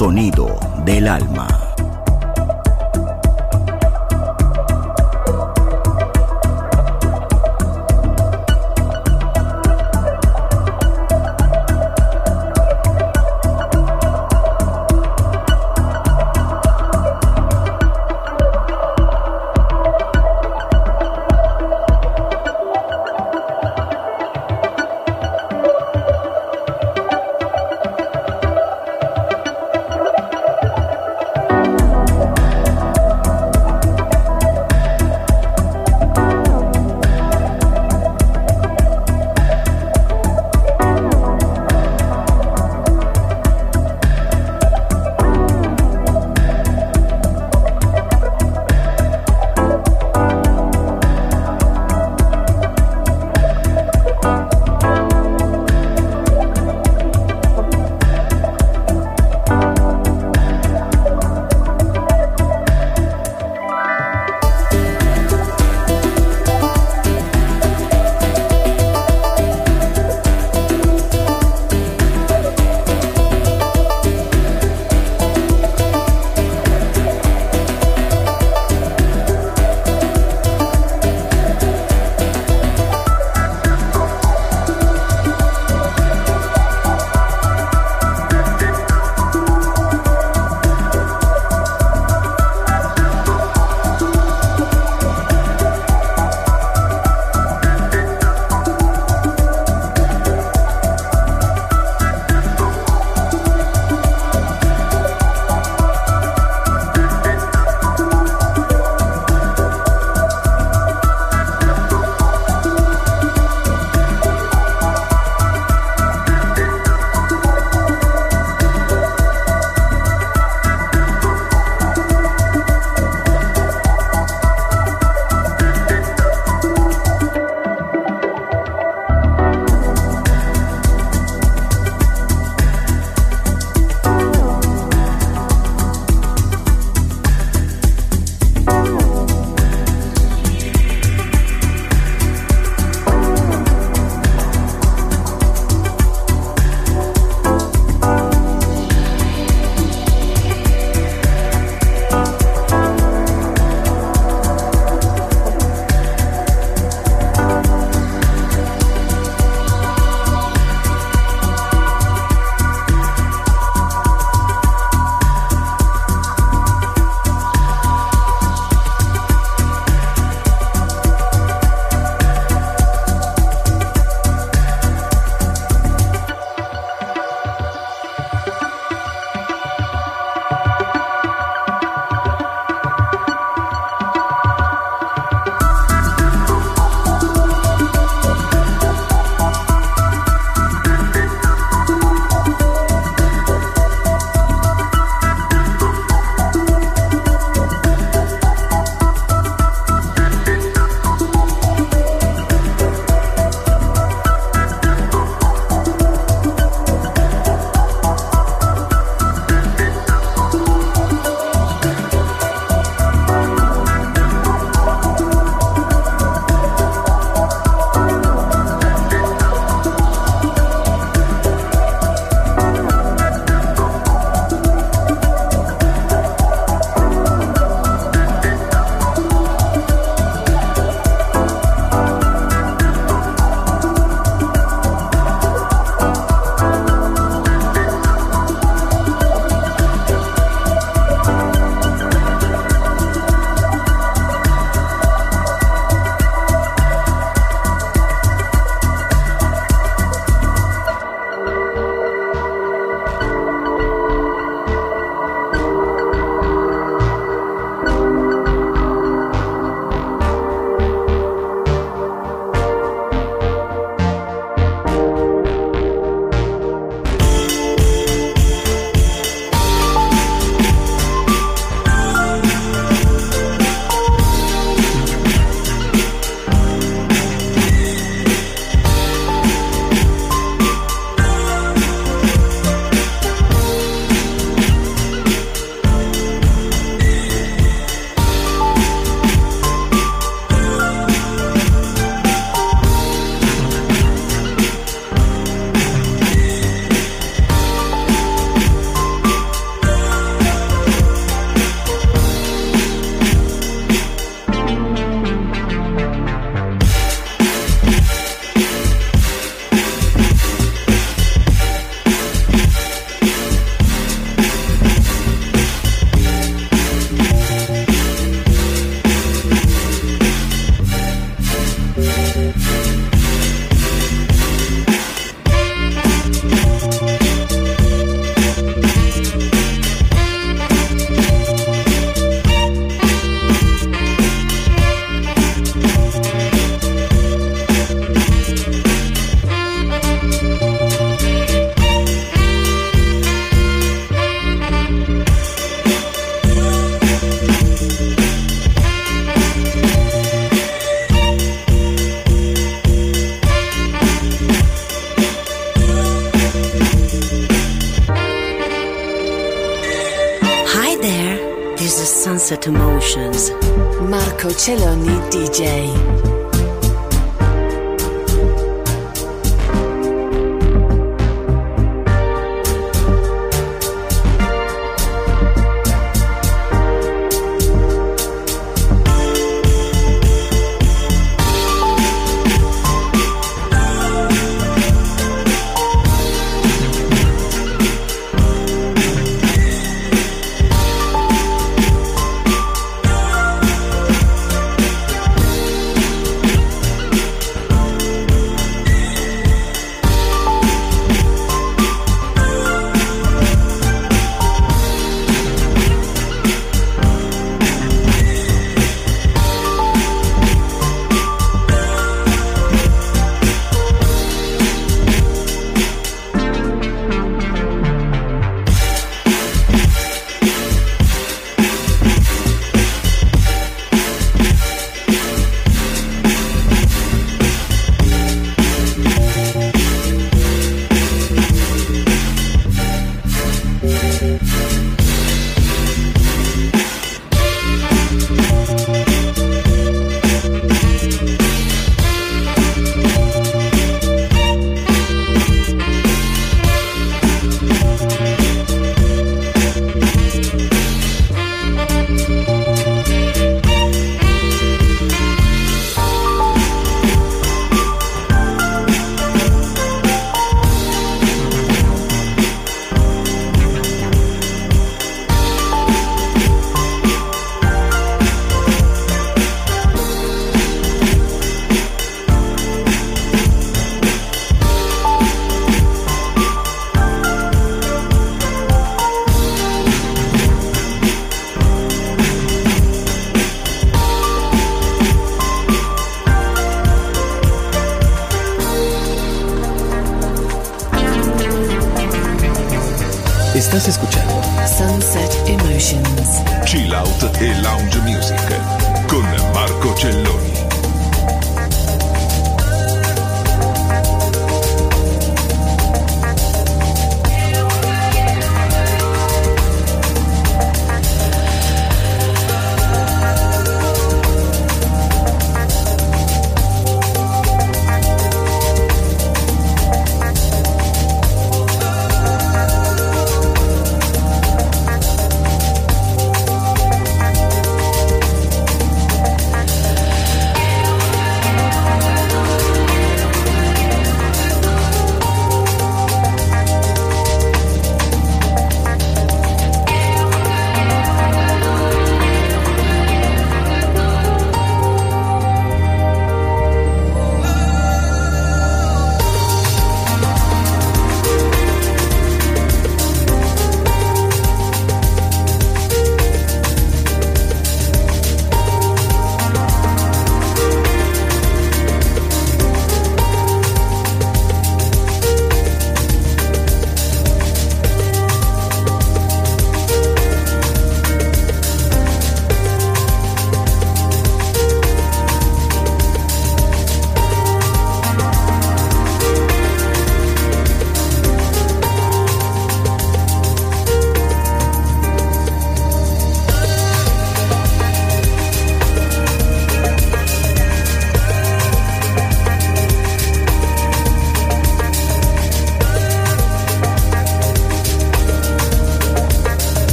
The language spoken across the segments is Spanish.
Sonido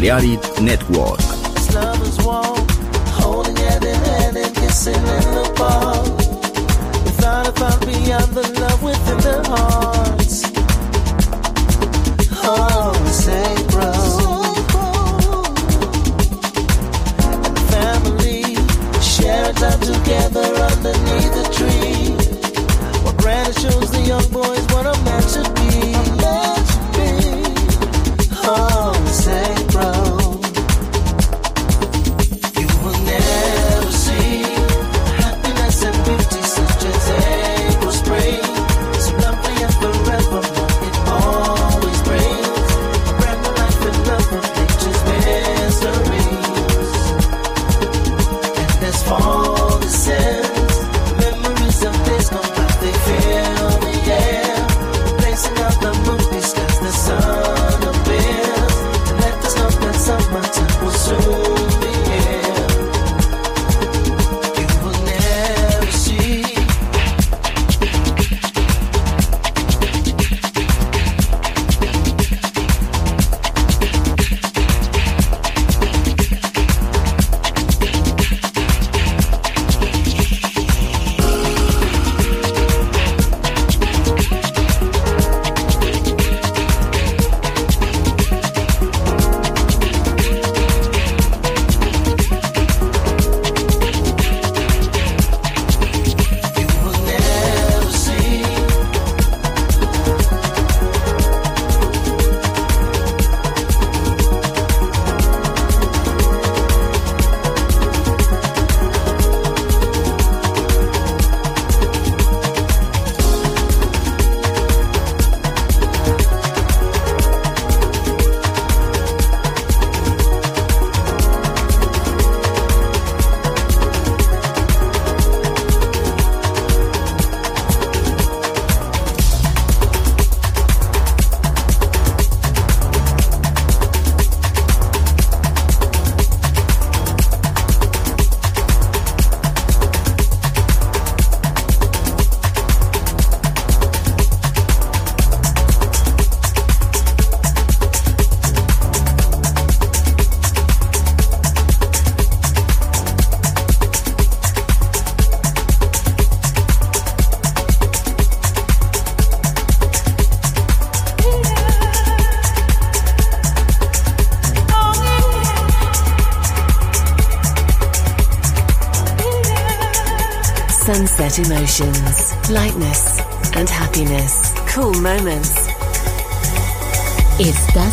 Balearic Network.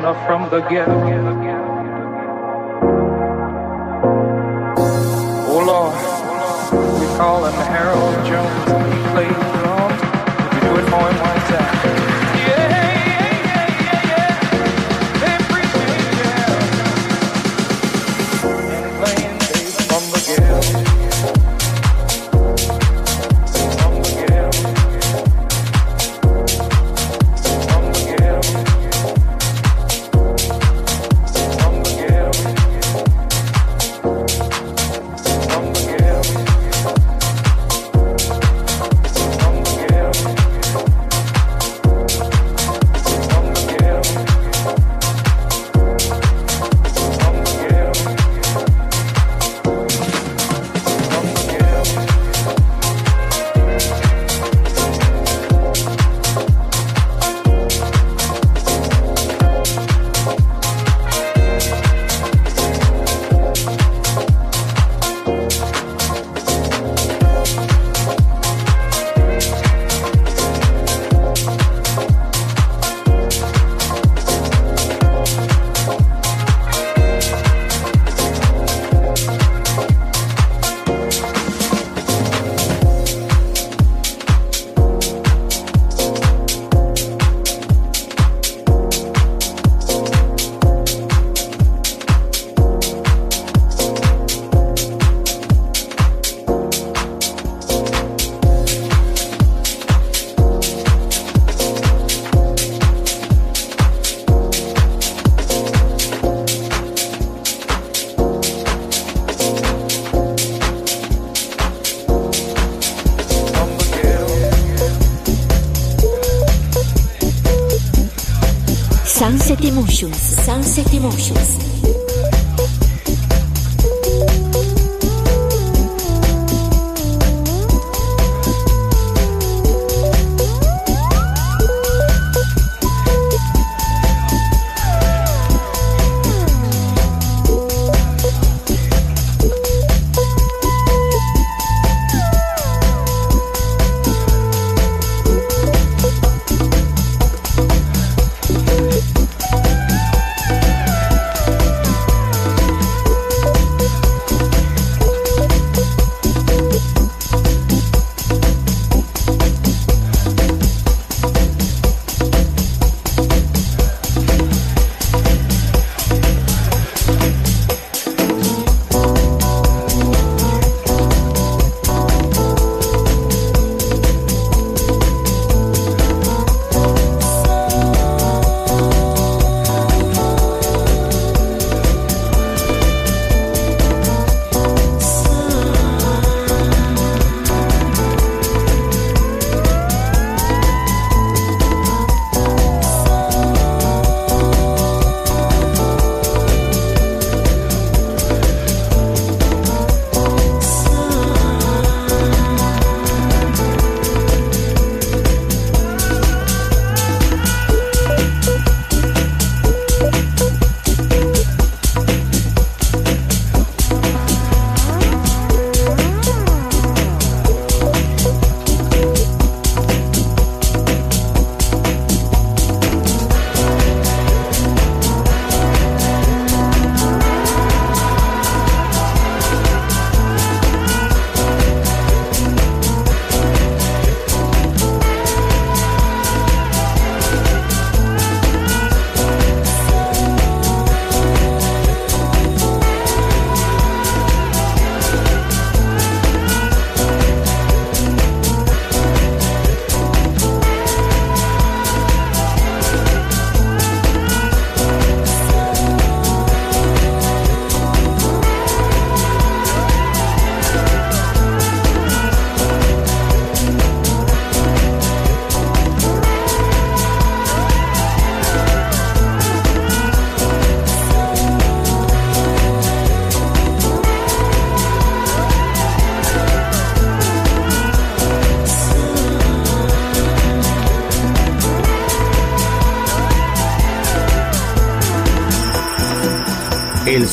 From the ghetto.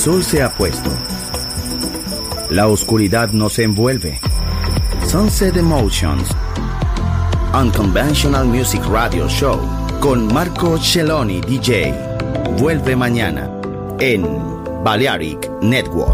Sol se ha puesto. La oscuridad nos envuelve. Sunset Emotions. Unconventional Music Radio Show con Marco Celloni DJ. Vuelve mañana en Balearic Network.